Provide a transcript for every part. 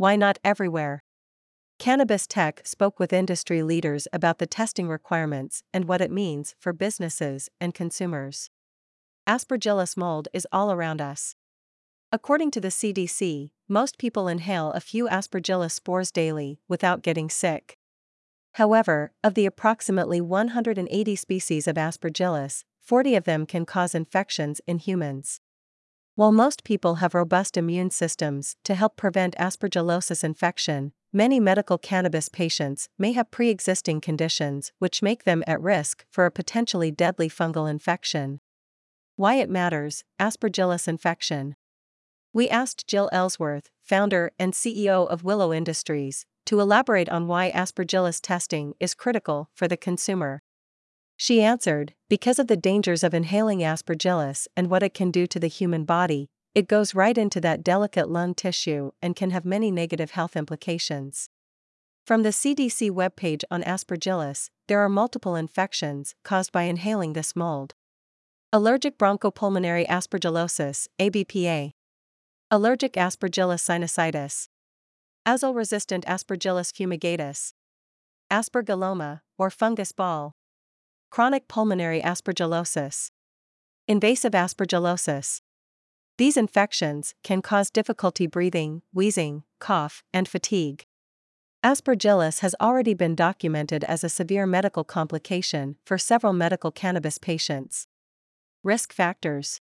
Why not everywhere? Cannabis Tech spoke with industry leaders about the testing requirements and what it means for businesses and consumers. Aspergillus mold is all around us. According to the CDC, most people inhale a few Aspergillus spores daily without getting sick. However, of the approximately 180 species of Aspergillus, 40 of them can cause infections in humans. While most people have robust immune systems to help prevent aspergillosis infection, many medical cannabis patients may have pre existing conditions which make them at risk for a potentially deadly fungal infection. Why it matters Aspergillus infection. We asked Jill Ellsworth, founder and CEO of Willow Industries, to elaborate on why Aspergillus testing is critical for the consumer. She answered, because of the dangers of inhaling aspergillus and what it can do to the human body, it goes right into that delicate lung tissue and can have many negative health implications. From the CDC webpage on aspergillus, there are multiple infections caused by inhaling this mold. Allergic bronchopulmonary aspergillosis, ABPA. Allergic aspergillus sinusitis. Azole resistant aspergillus fumigatus. Aspergilloma, or fungus ball. Chronic pulmonary aspergillosis. Invasive aspergillosis. These infections can cause difficulty breathing, wheezing, cough, and fatigue. Aspergillus has already been documented as a severe medical complication for several medical cannabis patients. Risk factors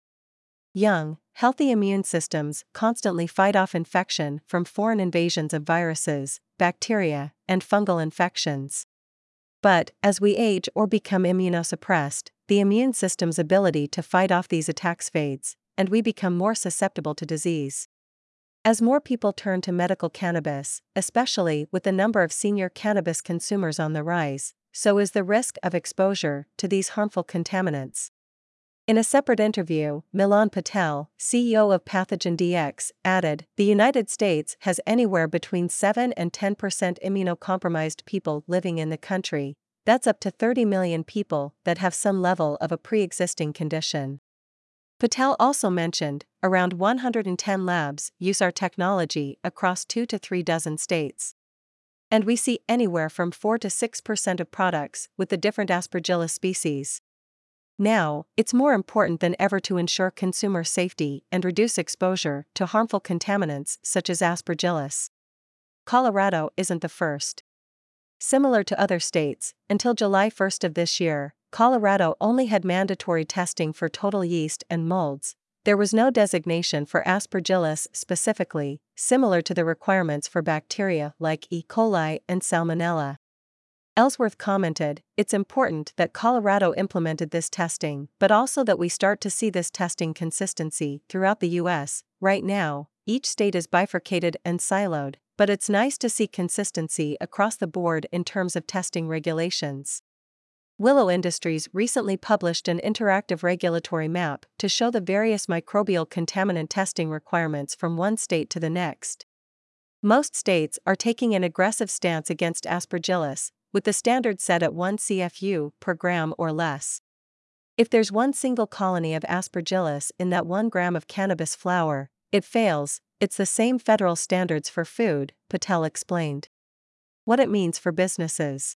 Young, healthy immune systems constantly fight off infection from foreign invasions of viruses, bacteria, and fungal infections. But, as we age or become immunosuppressed, the immune system's ability to fight off these attacks fades, and we become more susceptible to disease. As more people turn to medical cannabis, especially with the number of senior cannabis consumers on the rise, so is the risk of exposure to these harmful contaminants. In a separate interview, Milan Patel, CEO of PathogenDx, added The United States has anywhere between 7 and 10% immunocompromised people living in the country. That's up to 30 million people that have some level of a pre existing condition. Patel also mentioned around 110 labs use our technology across 2 to 3 dozen states. And we see anywhere from 4 to 6% of products with the different Aspergillus species. Now, it's more important than ever to ensure consumer safety and reduce exposure to harmful contaminants such as aspergillus. Colorado isn't the first. Similar to other states, until July 1st of this year, Colorado only had mandatory testing for total yeast and molds. There was no designation for aspergillus specifically, similar to the requirements for bacteria like E. coli and Salmonella. Ellsworth commented, It's important that Colorado implemented this testing, but also that we start to see this testing consistency throughout the U.S. Right now, each state is bifurcated and siloed, but it's nice to see consistency across the board in terms of testing regulations. Willow Industries recently published an interactive regulatory map to show the various microbial contaminant testing requirements from one state to the next. Most states are taking an aggressive stance against aspergillus, with the standard set at 1 CFU per gram or less. If there's one single colony of aspergillus in that 1 gram of cannabis flower, it fails, it's the same federal standards for food, Patel explained. What it means for businesses.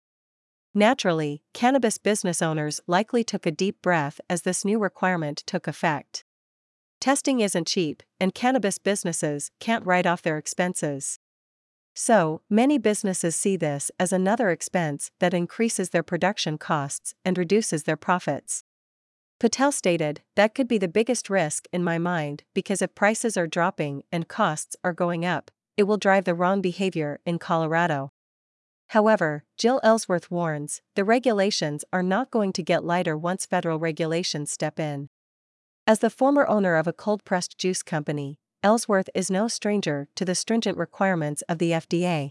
Naturally, cannabis business owners likely took a deep breath as this new requirement took effect. Testing isn't cheap, and cannabis businesses can't write off their expenses. So, many businesses see this as another expense that increases their production costs and reduces their profits. Patel stated, That could be the biggest risk in my mind because if prices are dropping and costs are going up, it will drive the wrong behavior in Colorado. However, Jill Ellsworth warns the regulations are not going to get lighter once federal regulations step in. As the former owner of a cold pressed juice company, Ellsworth is no stranger to the stringent requirements of the FDA.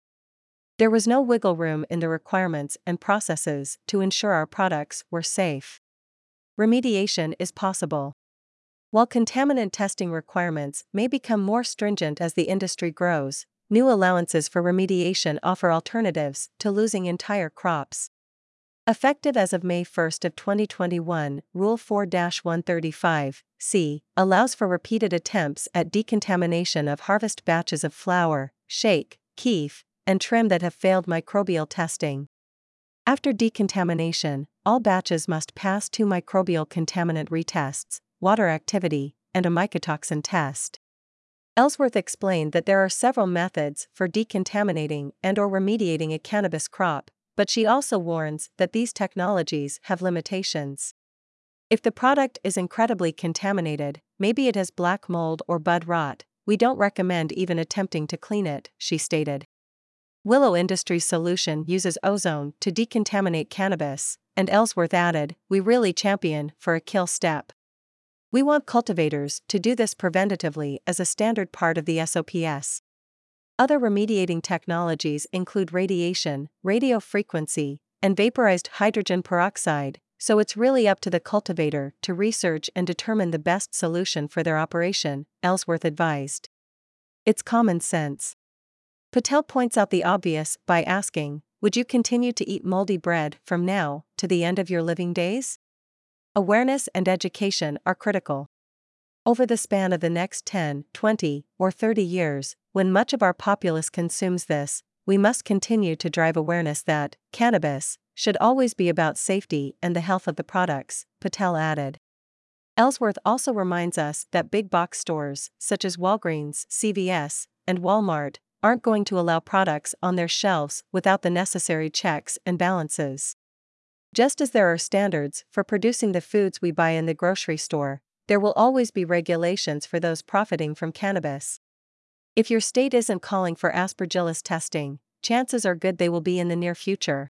There was no wiggle room in the requirements and processes to ensure our products were safe. Remediation is possible. While contaminant testing requirements may become more stringent as the industry grows, new allowances for remediation offer alternatives to losing entire crops. Effective as of May 1 of 2021, Rule 4-135 C allows for repeated attempts at decontamination of harvest batches of flower, shake, keef, and trim that have failed microbial testing. After decontamination, all batches must pass two microbial contaminant retests, water activity, and a mycotoxin test. Ellsworth explained that there are several methods for decontaminating and or remediating a cannabis crop, but she also warns that these technologies have limitations. If the product is incredibly contaminated, maybe it has black mold or bud rot, we don't recommend even attempting to clean it, she stated. Willow Industries' solution uses ozone to decontaminate cannabis, and Ellsworth added, We really champion for a kill step. We want cultivators to do this preventatively as a standard part of the SOPS. Other remediating technologies include radiation, radio frequency, and vaporized hydrogen peroxide, so it's really up to the cultivator to research and determine the best solution for their operation, Ellsworth advised. It's common sense. Patel points out the obvious by asking Would you continue to eat moldy bread from now to the end of your living days? Awareness and education are critical. Over the span of the next 10, 20, or 30 years, when much of our populace consumes this, we must continue to drive awareness that cannabis should always be about safety and the health of the products, Patel added. Ellsworth also reminds us that big box stores, such as Walgreens, CVS, and Walmart, aren't going to allow products on their shelves without the necessary checks and balances. Just as there are standards for producing the foods we buy in the grocery store, there will always be regulations for those profiting from cannabis. If your state isn't calling for aspergillus testing, chances are good they will be in the near future.